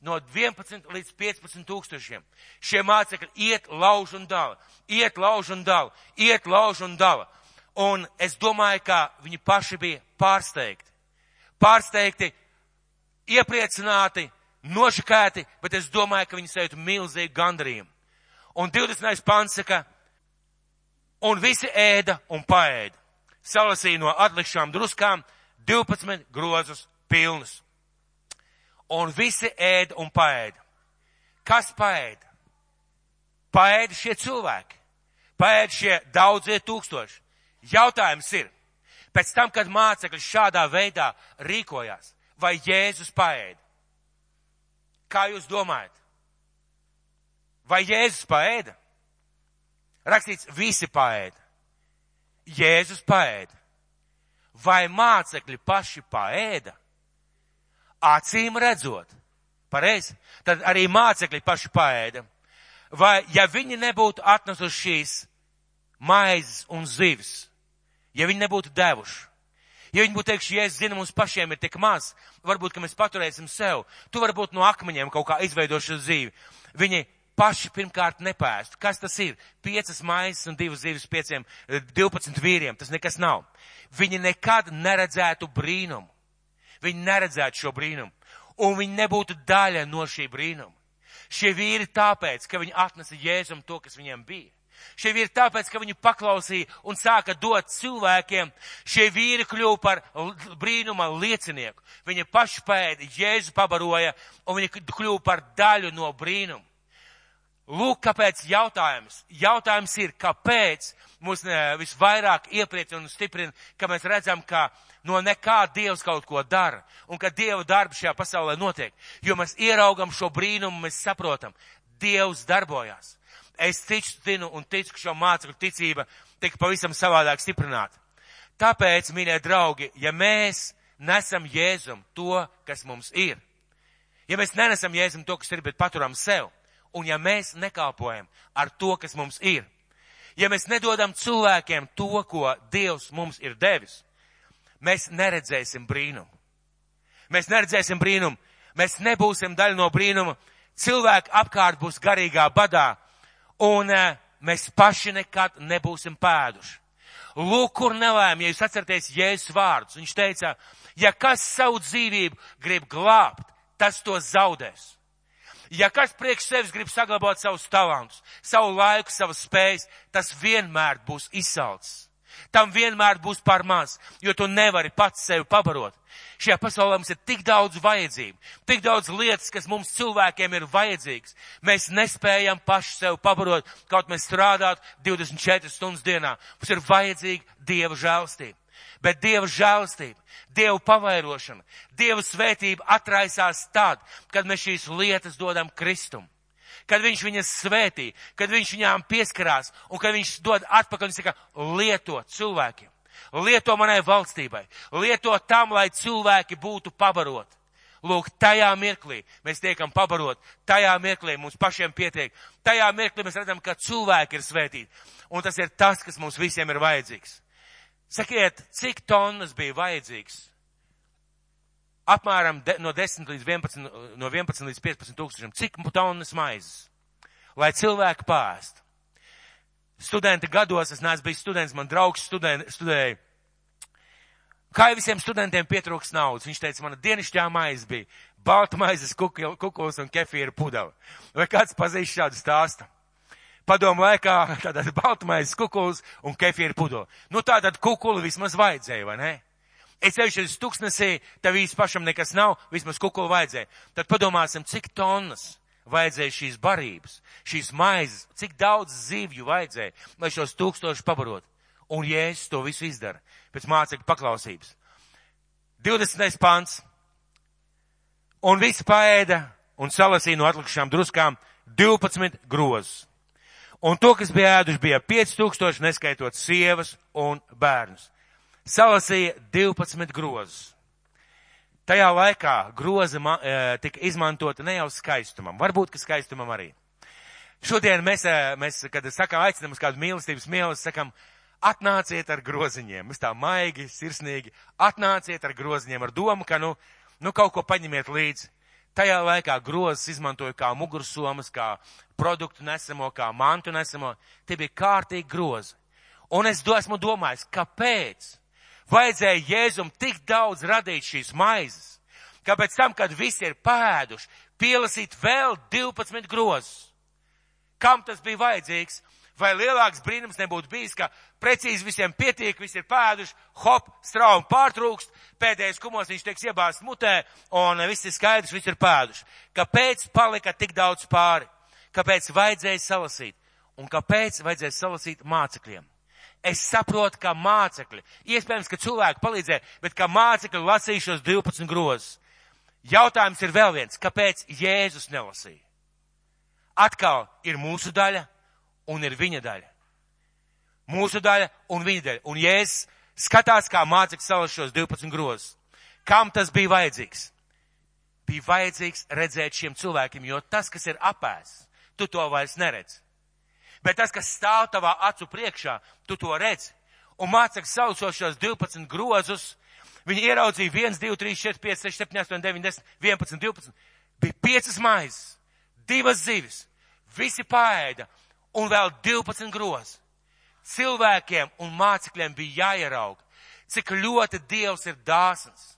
no 11 līdz 15 tūkstošiem. Šie mācekļi iet, lauž un dala, iet, lauž un dala, iet, lauž un dala. Un es domāju, ka viņi paši bija pārsteigti. Pārsteigti, iepriecināti, nošakēti, bet es domāju, ka viņi sajūta milzīgu gandarījumu. Un 20. pants saka, un visi ēda un paēda. Salasīja no atlikšām druskām 12 grozus pilnus. Un visi ēda un paēda. Kas paēda? Paēda šie cilvēki. Paēda šie daudzie tūkstoši. Jautājums ir, pēc tam, kad mācekļi šādā veidā rīkojās, vai Jēzus paēda? Kā jūs domājat? Vai Jēzus paēda? Rakstīts, visi paēda. Jēzus paēda. Vai mācekļi paši paēda? Acīm redzot. Pareizi. Tad arī mācekļi paši paēda. Vai, ja viņi nebūtu atnesuši šīs maizes un zivis, ja viņi nebūtu devuši, ja viņi būtu teikuši, ja es zinu, mums pašiem ir tik maz, varbūt, ka mēs paturēsim sev, tu varbūt no akmeņiem kaut kā izveidošu dzīvi. Viņi paši pirmkārt nepēstu. Kas tas ir? Piecas maizes un divas zivis pieciem, eh, divpadsmit vīriem. Tas nekas nav. Viņi nekad neredzētu brīnumu. Viņi neredzētu šo brīnumu. Un viņi nebūtu daļa no šī brīnuma. Šie vīri tāpēc, ka viņi atnesa Jēzum to, kas viņiem bija. Šie vīri tāpēc, ka viņi paklausīja un sāka dot cilvēkiem, šie vīri kļuva par brīnuma liecinieku. Viņi paši pēda, Jēzu pabaroja un viņi kļuva par daļu no brīnuma. Lūk, kāpēc jautājums. Jautājums ir, kāpēc mūs visvairāk iepriecina un stiprina, ka mēs redzam, ka no nekā Dievs kaut ko dara un ka Dieva darbs šajā pasaulē notiek. Jo mēs ieraugam šo brīnumu, mēs saprotam, Dievs darbojās. Es ticu, zinu un ticu, ka šo mācekļu ticība tika pavisam savādāk stiprināta. Tāpēc, mīļie draugi, ja mēs nesam Jēzum to, kas mums ir, ja mēs nenesam Jēzum to, kas ir, bet paturam sev, un ja mēs nekalpojam ar to, kas mums ir, ja mēs nedodam cilvēkiem to, ko Dievs mums ir devis, mēs neredzēsim brīnumu. Mēs neredzēsim brīnumu, mēs nebūsim daļa no brīnuma, cilvēki apkārt būs garīgā badā, un uh, mēs paši nekad nebūsim pēduši. Lūk, kur nelēm, ja jūs atceraties Jēzus vārdus. Viņš teica, ja kas savu dzīvību grib glābt, tas to zaudēs. Ja kas priekš sevis grib saglabāt savus talantus, savu laiku, savas spējas, tas vienmēr būs izsalcis. Tam vienmēr būs par maz, jo tu nevari pats sevi pabarot. Šajā pasaulē mums ir tik daudz vajadzību, tik daudz lietas, kas mums cilvēkiem ir vajadzīgas. Mēs nespējam paši sev pabarot, kaut mēs strādātu 24 stundas dienā. Mums ir vajadzīga Dieva žēlstība. Bet Dieva žēlastība, Dieva pavairošana, Dieva svētība atraisās tad, kad mēs šīs lietas dodam Kristum. Kad viņš viņas svētī, kad viņš viņām pieskarās un kad viņš dod atpakaļ, viņš saka, lieto cilvēkiem, lieto manai valstībai, lieto tam, lai cilvēki būtu pabaroti. Lūk, tajā mirklī mēs tiekam pabarot, tajā mirklī mums pašiem pietiek, tajā mirklī mēs redzam, ka cilvēki ir svētīti. Un tas ir tas, kas mums visiem ir vajadzīgs. Sakiet, cik tonnas bija vajadzīgs? Apmēram de, no 10 līdz 11, no 11 līdz 15 tūkstošiem. Cik tonnas maizes? Lai cilvēki pāst. Studenta gados, es neesmu bijis students, man draugs studēja, studēja. Kā jau visiem studentiem pietrūks naudas, viņš teica, mana dienišķā maize bija balta maizes kukuls un kefīra pudava. Vai kāds pazīst šādu stāstu? padomu laikā tātad baltmaizes kukuls un kefīra pudula. Nu tātad kukuli vismaz vajadzēja, vai ne? Es teikšu, es tuksnesī, tev īsti pašam nekas nav, vismaz kukulu vajadzēja. Tad padomāsim, cik tonnas vajadzēja šīs barības, šīs maizes, cik daudz zivju vajadzēja, lai šos tūkstošus pabarot. Un Jēzus to visu izdara pēc mācekļu paklausības. 20. pants. Un visi paēda un salasīja no atlikušām druskām 12 grozus. Un to, kas bija ēduši, bija 5000, neskaitot sievas un bērnus. Salasīja 12 grozus. Tajā laikā groza e, tika izmantota ne jau skaistumam, varbūt, ka skaistumam arī. Šodien mēs, e, mēs kad sakām, aicinām uz kādu mīlestības mīlestību, sakam, atnāciet ar groziņiem. Mēs tā maigi, sirsnīgi, atnāciet ar groziņiem ar domu, ka, nu, nu kaut ko paņemiet līdzi. Tajā laikā grozas izmantoja kā mugursomas, kā produktu nesamo, kā mantu nesamo. Tie bija kārtīgi grozi. Un es esmu domājis, kāpēc vajadzēja Jēzum tik daudz radīt šīs maizes? Kāpēc tam, kad visi ir pēduši, pielasīt vēl 12 grozus? Kam tas bija vajadzīgs? vai lielāks brīnums nebūtu bijis, ka precīzi visiem pietiek, visi ir pēduši, hop, straumi pārtrūkst, pēdējais kumos viņš tiek iebāzt mutē, un viss ir skaidrs, visi ir pēduši. Kāpēc palika tik daudz pāri? Kāpēc vajadzēja salasīt? Un kāpēc vajadzēja salasīt mācekļiem? Es saprotu, ka mācekļi, iespējams, ka cilvēki palīdzēja, bet ka mācekļi lasīja šos 12 grozus. Jautājums ir vēl viens, kāpēc Jēzus nelasīja? Atkal ir mūsu daļa, un ir viņa daļa. Mūsu daļa un viņa daļa. Un Jēzus skatās, kā mācekļi salas šos 12 grozus. Kam tas bija vajadzīgs? Bija vajadzīgs redzēt šiem cilvēkiem, jo tas, kas ir apēs, tu to vairs neredz. Bet tas, kas stāv tavā acu priekšā, tu to redz. Un mācekļi saucot šos 12 grozus, viņi ieraudzīja 1, 2, 3, 4, 5, 6, 7, 8, 9, 10, 11, 12. Bija piecas maizes, divas zivis, visi pāēda, un vēl 12 grozi. Cilvēkiem un mācekļiem bija jāieraug, cik ļoti Dievs ir dāsns,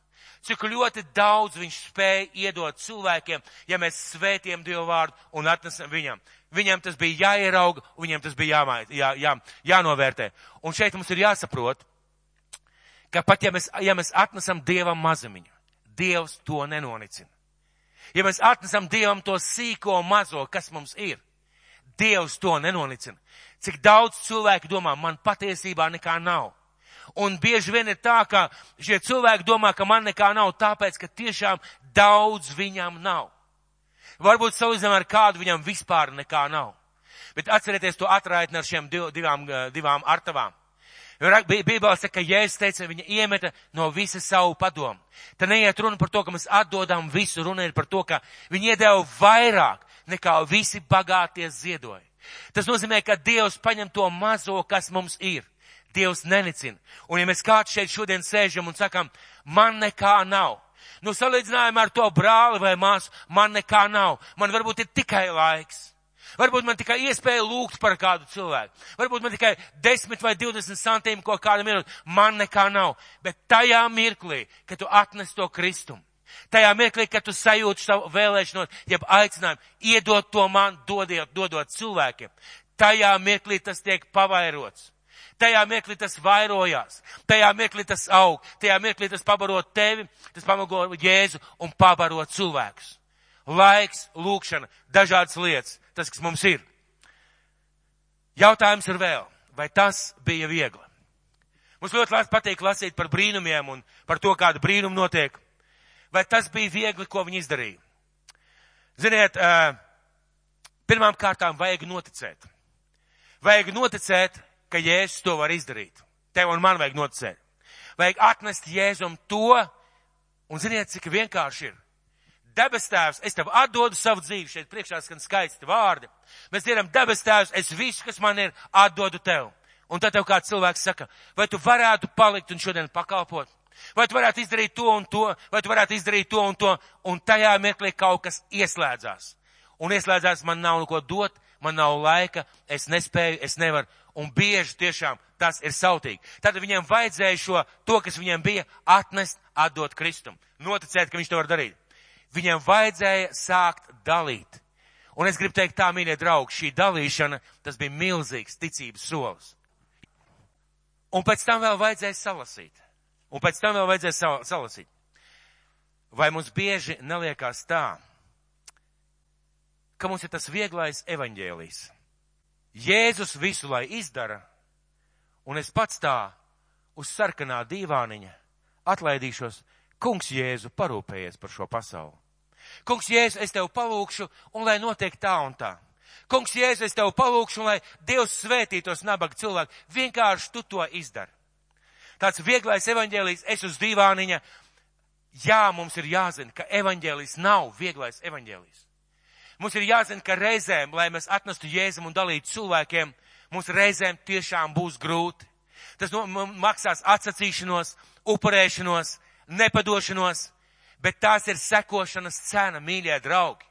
cik ļoti daudz viņš spēja iedot cilvēkiem, ja mēs svētiem Dievu vārdu un atnesam viņam. Viņam tas bija jāierauga, un viņam tas bija jāmā, jā, jā, jānovērtē. Un šeit mums ir jāsaprot, ka pat ja mēs, ja mēs atnesam Dievam mazumiņu, Dievs to nenonicina. Ja mēs atnesam Dievam to sīko mazo, kas mums ir, Dievs to nenonicina. Cik daudz cilvēku domā, man patiesībā nekā nav. Un bieži vien ir tā, ka šie cilvēki domā, ka man nekā nav, tāpēc, ka tiešām daudz viņam nav. Varbūt salīdzinām ar kādu viņam vispār nekā nav. Bet atcerieties to atraitni ar šiem divām, divām artavām. Bībelē saka, ka Jēzus teica, viņa iemeta no visa savu padomu. Te neiet runa par to, ka mēs atdodam visu, runa ir par to, ka viņi iedeva vairāk nekā visi bagātie ziedoja. Tas nozīmē, ka Dievs paņem to mazo, kas mums ir. Dievs nenicina. Un ja mēs kāds šeit šodien sēžam un sakam, man nekā nav. Nu, salīdzinājumā ar to brāli vai māsu, man nekā nav. Man varbūt ir tikai laiks. Varbūt man tikai iespēja lūgt par kādu cilvēku. Varbūt man tikai 10 vai 20 santīmi, ko kādam ir. Man nekā nav. Bet tajā mirklī, kad tu atnes to kristumu, Tajā mirklī, kad tu sajūti savu vēlēšanos, jeb aicinājumu, iedot to man, dodiet, dodot cilvēkiem. Tajā mirklī tas tiek pavairots. Tajā mirklī tas vairojās, tajā mirklī tas aug, tajā mirklī tas pabaro tevi, tas pamago Jēzu un pabaro cilvēkus. Laiks, lūkšana, dažādas lietas, tas, kas mums ir. Jautājums ir vēl, vai tas bija viegli? Mums ļoti patīk lasīt par brīnumiem un par to, kāda brīnuma notiek vai tas bija viegli, ko viņi izdarīja. Ziniet, pirmām kārtām vajag noticēt. Vajag noticēt, ka Jēzus to var izdarīt. Tev un man vajag noticēt. Vajag atnest Jēzum to, un ziniet, cik vienkārši ir. Debes tēvs, es tev atdodu savu dzīvi, šeit priekšā skan skaisti vārdi. Mēs dzirdam, debes tēvs, es visu, kas man ir, atdodu tev. Un tad tev kāds cilvēks saka, vai tu varētu palikt un šodien pakalpot? Vai tu varētu izdarīt to un to, vai tu varētu izdarīt to un to, un tajā mirklī kaut kas ieslēdzās. Un ieslēdzās, man nav ko dot, man nav laika, es nespēju, es nevaru. Un bieži tiešām tas ir sautīgi. Tad viņiem vajadzēja šo, to, kas viņiem bija, atnest, atdot Kristum. Noticēt, ka viņš to var darīt. Viņiem vajadzēja sākt dalīt. Un es gribu teikt tā, mīļie draugi, šī dalīšana, tas bija milzīgs ticības solis. Un pēc tam vēl vajadzēja salasīt. Un pēc tam vēl vajadzēs salasīt. Vai mums bieži neliekās tā, ka mums ir tas vieglais evaņģēlijs? Jēzus visu lai izdara, un es pats tā uz sarkanā dīvāniņa atlaidīšos, kungs Jēzu parūpējies par šo pasauli. Kungs Jēzu, es tev palūkšu, un lai notiek tā un tā. Kungs Jēzu, es tev palūkšu, un lai Dievs svētītos nabaga cilvēku. Vienkārši tu to izdari tāds vieglais evaņģēlijs, es uz divāniņa. Jā, mums ir jāzina, ka evaņģēlijs nav vieglais evaņģēlijs. Mums ir jāzina, ka reizēm, lai mēs atnestu jēzum un dalītu cilvēkiem, mums reizēm tiešām būs grūti. tas no, maksās atsacīšanos, upurēšanos, nepadošanos, bet tās ir sekošanas cena, mīļie draugi.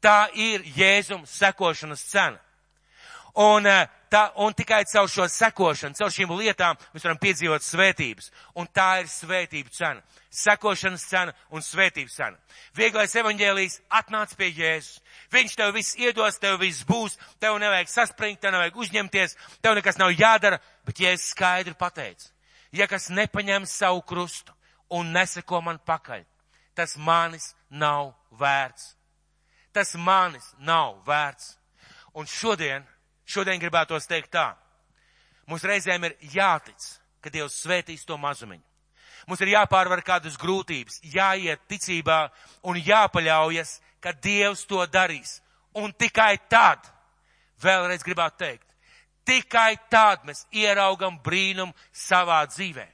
Tā ir Jēzum sekošanas cena. Un, eh, tā, un tikai caur šo sekošanu, caur šīm lietām mēs varam piedzīvot svētības. Un tā ir svētību cena. Sekošanas cena un svētības cena. Vieglais evaņģēlijs atnāc pie Jēzus. Viņš tev viss iedos, tev viss būs, tev nevajag saspringt, tev nevajag uzņemties, tev nekas nav jādara, bet Jēzus skaidri pateica. Ja kas nepaņem savu krustu un neseko man pakaļ, tas manis nav vērts. Tas manis nav vērts. Un šodien Šodien gribētos teikt tā. Mums reizēm ir jātic, ka Dievs svētīs to mazumiņu. Mums ir jāpārvar kādas grūtības, jāiet ticībā un jāpaļaujas, ka Dievs to darīs. Un tikai tad, vēlreiz gribētu teikt, tikai tad mēs ieraugam brīnumu savā dzīvē.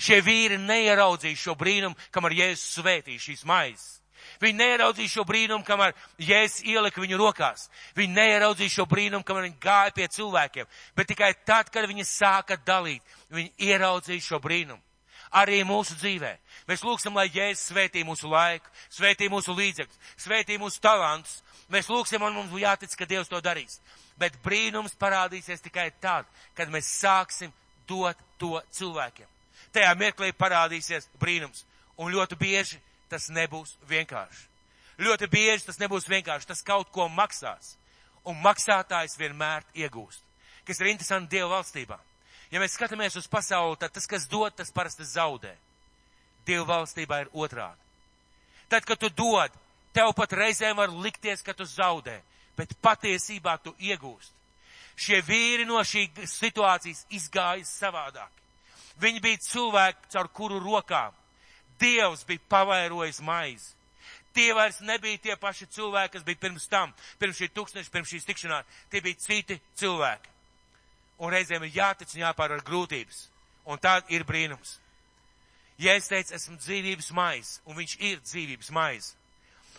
Šie vīri neieraudzīs šo brīnumu, kamēr Jēzus svētīs šīs maizes. Viņi neieraudzīja šo brīnumu, kamēr Jēzus ielika viņu rokās. Viņi neieraudzīja šo brīnumu, kamēr viņi gāja pie cilvēkiem. Bet tikai tad, kad viņi sāka dalīt, viņi ieraudzīja šo brīnumu. Arī mūsu dzīvē. Mēs lūgsim, lai Jēzus svētī mūsu laiku, svētī mūsu līdzekļus, svētī mūsu talantus. Mēs lūgsim, un mums jātic, ka Dievs to darīs. Bet brīnums parādīsies tikai tad, kad mēs sāksim dot to cilvēkiem. Tajā mirklī parādīsies brīnums. Un ļoti bieži tas nebūs vienkārši. Ļoti bieži tas nebūs vienkārši, tas kaut ko maksās. Un maksātājs vienmēr iegūst. Kas ir interesanti Dieva valstībā. Ja mēs skatāmies uz pasauli, tad tas, kas dod, tas parasti zaudē. Dieva valstībā ir otrādi. Tad, kad tu dod, tev pat reizēm var likties, ka tu zaudē, bet patiesībā tu iegūst. Šie vīri no šīs situācijas izgāja savādāk. Viņi bija cilvēki, caur kuru rokām Dievs bija pavairojis maizi. Tie vairs nebija tie paši cilvēki, kas bija pirms tam, pirms šī tūkstneša, pirms šīs tikšanās. Tie bija citi cilvēki. Un reizēm ir jātic un jāpārvar grūtības. Un tā ir brīnums. Ja es teicu, esmu dzīvības maize, un viņš ir dzīvības maize.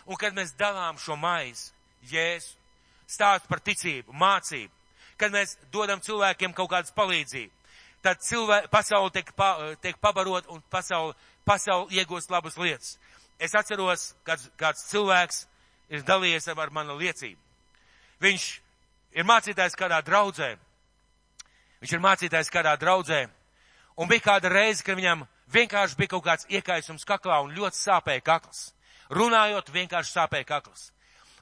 Un kad mēs dalām šo maizi, Jēzu, stāst par ticību, mācību, kad mēs dodam cilvēkiem kaut kādas palīdzību, tad cilvē, pasauli tiek, pa, tiek pabarot un pasauli pasauli iegūst labas lietas. Es atceros, kāds, kāds cilvēks ir dalījies ar manu liecību. Viņš ir mācītājs kādā draudzē. Viņš ir mācītājs kādā draudzē. Un bija kāda reize, kad viņam vienkārši bija kaut kāds iekaisums kaklā un ļoti sāpēja kakls. Runājot, vienkārši sāpēja kakls.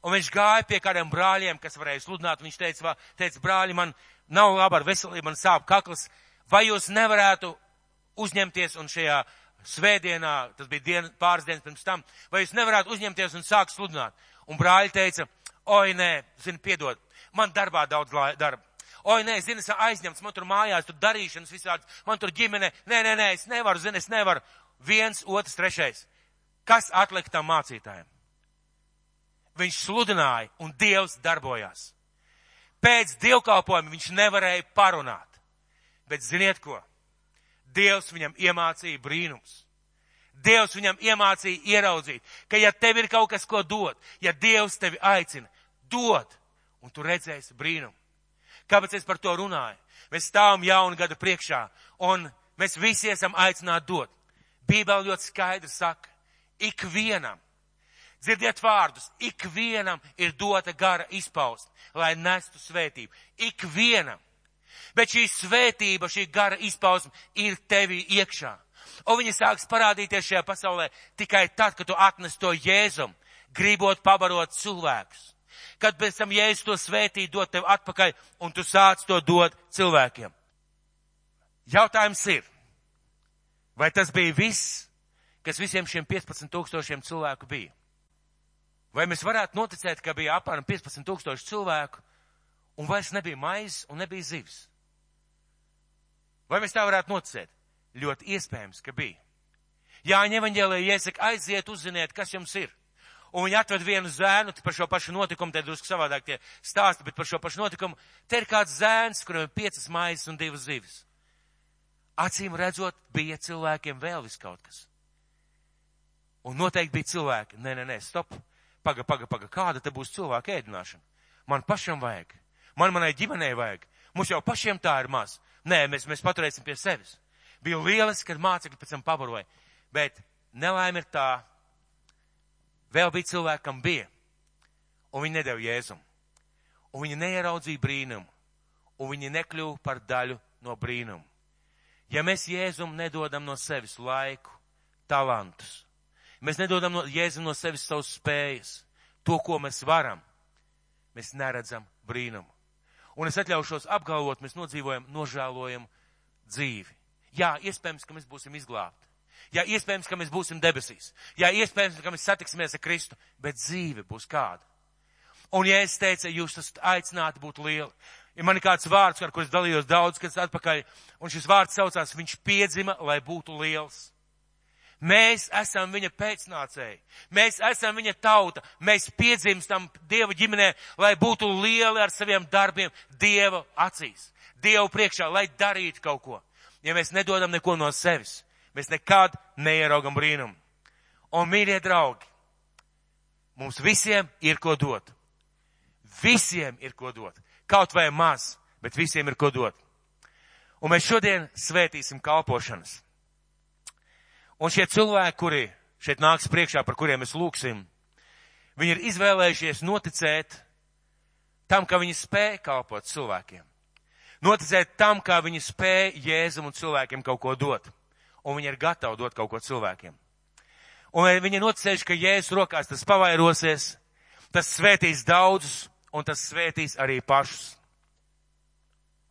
Un viņš gāja pie kādiem brāļiem, kas varēja sludināt. Viņš teica, teica brāļi, man nav labi ar veselību, man sāp kakls. Vai jūs nevarētu uzņemties un šajā svētdienā, tas bija dien, pāris dienas pirms tam, vai jūs nevarētu uzņemties un sākt sludināt? Un brāļi teica, oi nē, zini, piedod, man darbā daudz darba. Oi, nē, zini, es aizņemts, man tur mājās, tur darīšanas visādi, man tur ģimene, nē, nē, nē, es nevaru, zini, es nevaru. Viens, otrs, trešais. Kas atlika tam mācītājiem? Viņš sludināja un Dievs darbojās. Pēc dievkalpojuma viņš nevarēja parunāt. Bet ziniet ko? Dievs viņam iemācīja brīnums. Dievs viņam iemācīja ieraudzīt, ka ja tev ir kaut kas, ko dot, ja Dievs tevi aicina, dod, un tu redzēsi brīnumu. Kāpēc es par to runāju? Mēs stāvam jaunu gadu priekšā, un mēs visi esam aicināti dot. Bībeli ļoti skaidri saka, ikvienam, dzirdiet vārdus, ikvienam ir dota gara izpaust, lai nestu svētību. Ikvienam bet šī svētība, šī gara izpausme ir tevi iekšā. Un viņa sāks parādīties šajā pasaulē tikai tad, kad tu atnes to jēzum, gribot pabarot cilvēkus. Kad pēc tam jēzus to svētī dot tev atpakaļ, un tu sāc to dot cilvēkiem. Jautājums ir, vai tas bija viss, kas visiem šiem 15 tūkstošiem cilvēku bija? Vai mēs varētu noticēt, ka bija apmēram 15 tūkstoši cilvēku, un vairs nebija maizes un nebija zivs? Vai mēs tā varētu noticēt? Ļoti iespējams, ka bija. Jāņa evaņģēlē iesaka aiziet, uzziniet, kas jums ir. Un viņi atved vienu zēnu par šo pašu notikumu, te drusku savādāk tie stāsti, bet par šo pašu notikumu. Te ir kāds zēns, kuram ir piecas maizes un divas zivis. Acīm redzot, bija cilvēkiem vēl vis kaut kas. Un noteikti bija cilvēki. Nē, nē, nē, stop. Paga, paga, paga, kāda te būs cilvēka ēdināšana? Man pašam vajag. Man manai ģimenei vajag. Mums jau pašiem tā ir maz. Nē, mēs, mēs paturēsim pie sevis. Bija lieliski, kad mācekļi pēc tam pabaroja. Bet nelaime ir tā, vēl bija cilvēkam bija, un viņi nedēļ jēzumu. Un viņi neieraudzīja brīnumu, un viņi nekļuva par daļu no brīnuma. Ja mēs jēzumu nedodam no sevis laiku, talantus, mēs nedodam no, jēzum no sevis savus spējas, to, ko mēs varam, mēs neredzam brīnumu. Un es atļaušos apgalvot, mēs nodzīvojam nožēlojumu dzīvi. Jā, iespējams, ka mēs būsim izglābti. Jā, iespējams, ka mēs būsim debesīs. Jā, iespējams, ka mēs satiksimies ar Kristu, bet dzīve būs kāda. Un ja es teicu, jūs esat aicināti būt lieli, ja man ir kāds vārds, ar ko es dalījos daudz, kas atpakaļ, un šis vārds saucās, viņš piedzima, lai būtu liels. Mēs esam viņa pēcnācēji. Mēs esam viņa tauta. Mēs piedzimstam Dieva ģimenē, lai būtu lieli ar saviem darbiem Dieva acīs. Dievu priekšā, lai darītu kaut ko. Ja mēs nedodam neko no sevis, mēs nekad neieraugam brīnumu. Un, mīļie draugi, mums visiem ir ko dot. Visiem ir ko dot. Kaut vai maz, bet visiem ir ko dot. Un mēs šodien svētīsim kalpošanas. Un šie cilvēki, kuri šeit nāks priekšā, par kuriem mēs lūksim, viņi ir izvēlējušies noticēt tam, ka viņi spēja kalpot cilvēkiem. Noticēt tam, kā viņi spēja Jēzum un cilvēkiem kaut ko dot. Un viņi ir gatavi dot kaut ko cilvēkiem. Un ir noticējuši, ka Jēzus rokās tas pavairosies, tas svētīs daudzus, un tas svētīs arī pašus.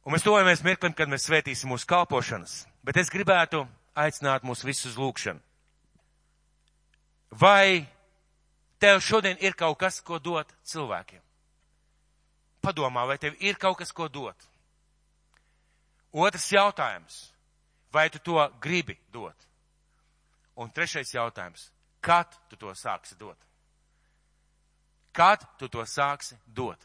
Un mēs tojamies mirklim, kad mēs svētīsim mūsu kalpošanas. Bet es gribētu aicināt mūs visus lūkšanu. Vai tev šodien ir kaut kas, ko dot cilvēkiem? Padomā, vai tev ir kaut kas, ko dot? Otrs jautājums. Vai tu to gribi dot? Un trešais jautājums. Kad tu to sāksi dot? Kad tu to sāksi dot?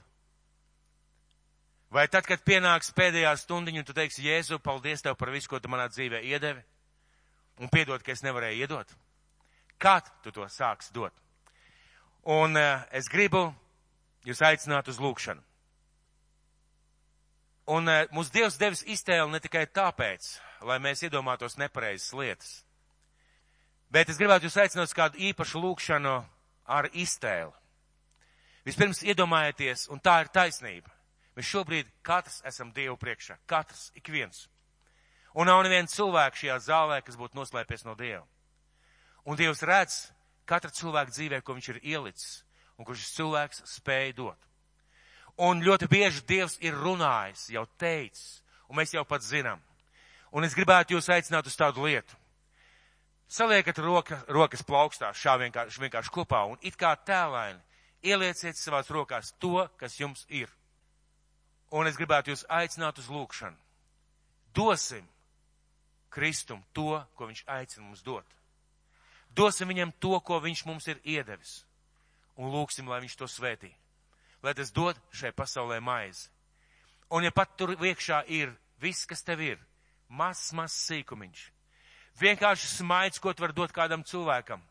Vai tad, kad pienāks pēdējā stundiņa, un tu teiksi, Jēzu, paldies tev par visu, ko tu manā dzīvē iedevi? un piedod, ka es nevarēju iedot? Kad tu to sāks dot? Un uh, es gribu jūs aicināt uz lūkšanu. Un uh, mūsu Dievs devis iztēli ne tikai tāpēc, lai mēs iedomātos nepareizas lietas, bet es gribētu jūs aicināt uz kādu īpašu lūkšanu ar iztēli. Vispirms iedomājieties, un tā ir taisnība. Mēs šobrīd katrs esam Dievu priekšā. Katrs, ik viens. Un nav neviena cilvēka šajā zālē, kas būtu noslēpies no Dieva. Un Dievs redz katra cilvēka dzīvē, ko viņš ir ielicis un ko šis cilvēks spēja dot. Un ļoti bieži Dievs ir runājis, jau teicis, un mēs jau pat zinām. Un es gribētu jūs aicināt uz tādu lietu. Saliekat roka, rokas plaukstās šā vienkārši, vienkārši kopā un it kā tēlaini ielieciet savās rokās to, kas jums ir. Un es gribētu jūs aicināt uz lūkšanu. Dosim Kristum to, ko viņš aicina mums dot. Dosim viņam to, ko viņš mums ir iedevis. Un lūksim, lai viņš to svētī. Lai tas dod šai pasaulē maizi. Un ja pat tur iekšā ir viss, kas tev ir, mazs, mazs sīkumiņš. Vienkārši smaids, ko tu vari dot kādam cilvēkam.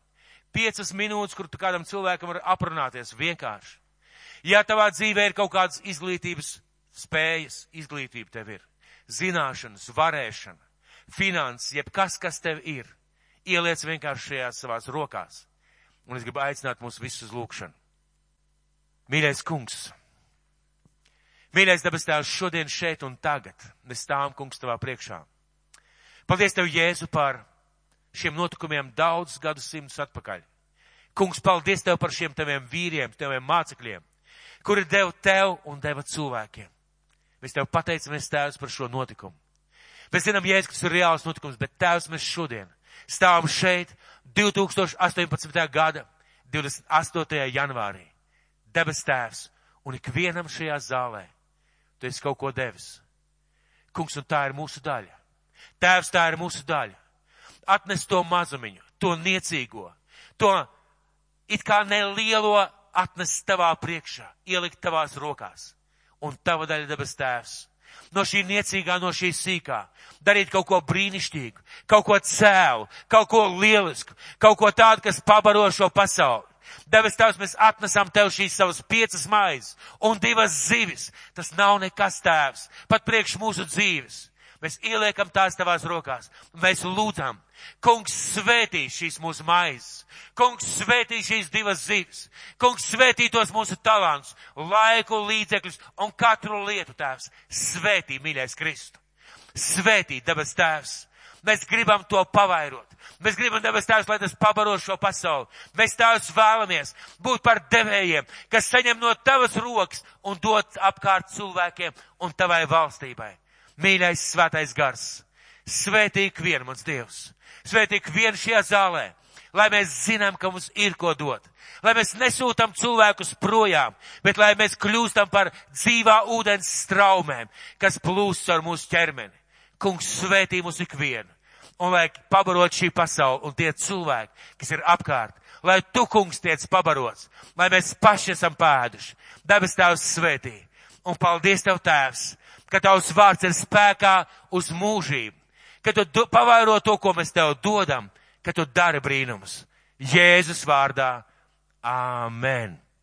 Piecas minūtes, kur tu kādam cilvēkam var aprunāties. Vienkārši. Ja tavā dzīvē ir kaut kādas izglītības spējas, izglītība tev ir. Zināšanas, varēšana finanses, jebkas, kas tev ir, ieliec vienkārši šajās savās rokās. Un es gribu aicināt mūs visus uz lūkšanu. Mīļais kungs, mīļais dabas tēvs šodien šeit un tagad, mēs stāvam kungs tavā priekšā. Paldies tev, Jēzu, par šiem notikumiem daudzus gadus simtus atpakaļ. Kungs, paldies tev par šiem taviem vīriem, taviem mācekļiem, kuri deva tev un deva cilvēkiem. Mēs tev pateicamies, Tēvs, par šo notikumu. Mēs zinām, Jēzus, kas ir reāls notikums, bet Tēvs, mēs šodien stāvam šeit 2018. gada 28. janvārī. Debes Tēvs un ikvienam šajā zālē tu esi kaut ko devis. Kungs, un tā ir mūsu daļa. Tēvs, tā ir mūsu daļa. Atnes to mazumiņu, to niecīgo, to it kā nelielo atnes tavā priekšā, ielikt tavās rokās. Un tava daļa debes Tēvs no šī niecīgā, no šī sīkā. Darīt kaut ko brīnišķīgu, kaut ko cēlu, kaut ko lielisku, kaut ko tādu, kas pabaro šo pasauli.
Debes Tēvs, mēs atnesam Tev šīs savas piecas maizes un divas zivis. Tas nav nekas Tēvs, pat priekš mūsu dzīves. Mēs ieliekam tās tavās rokās. Mēs lūdzam, kungs svētī šīs mūsu maizes. Kungs svētī šīs divas zivis. Kungs svētī tos mūsu talants, laiku, līdzekļus un katru lietu tēvs. Svētī, mīļais Kristu. Svētī, debes tēvs. Mēs gribam to pavairot. Mēs gribam debes tēvs, lai tas pabaro šo pasauli. Mēs tēvs vēlamies būt par devējiem, kas saņem no tavas rokas un dod apkārt cilvēkiem un tavai valstībai. Mīļais svētais gars, svētī ikvienu mans Dievs, svētī ikvienu šajā zālē, lai mēs zinām, ka mums ir ko dot, lai mēs nesūtam cilvēkus projām, bet lai mēs kļūstam par dzīvā ūdens straumēm, kas plūst ar mūsu ķermeni. Kungs svētī mūs ikvienu, un lai pabarot šī pasauli un tie cilvēki, kas ir apkārt, lai tu, kungs, tiec pabarots, lai mēs paši esam pēduši. Debes tēvs svētī. Un paldies tev, tēvs, ka tavs vārds ir spēkā uz mūžību, ka tu pavairo to, ko mēs tev dodam, ka tu dari brīnumus. Jēzus vārdā. Āmen.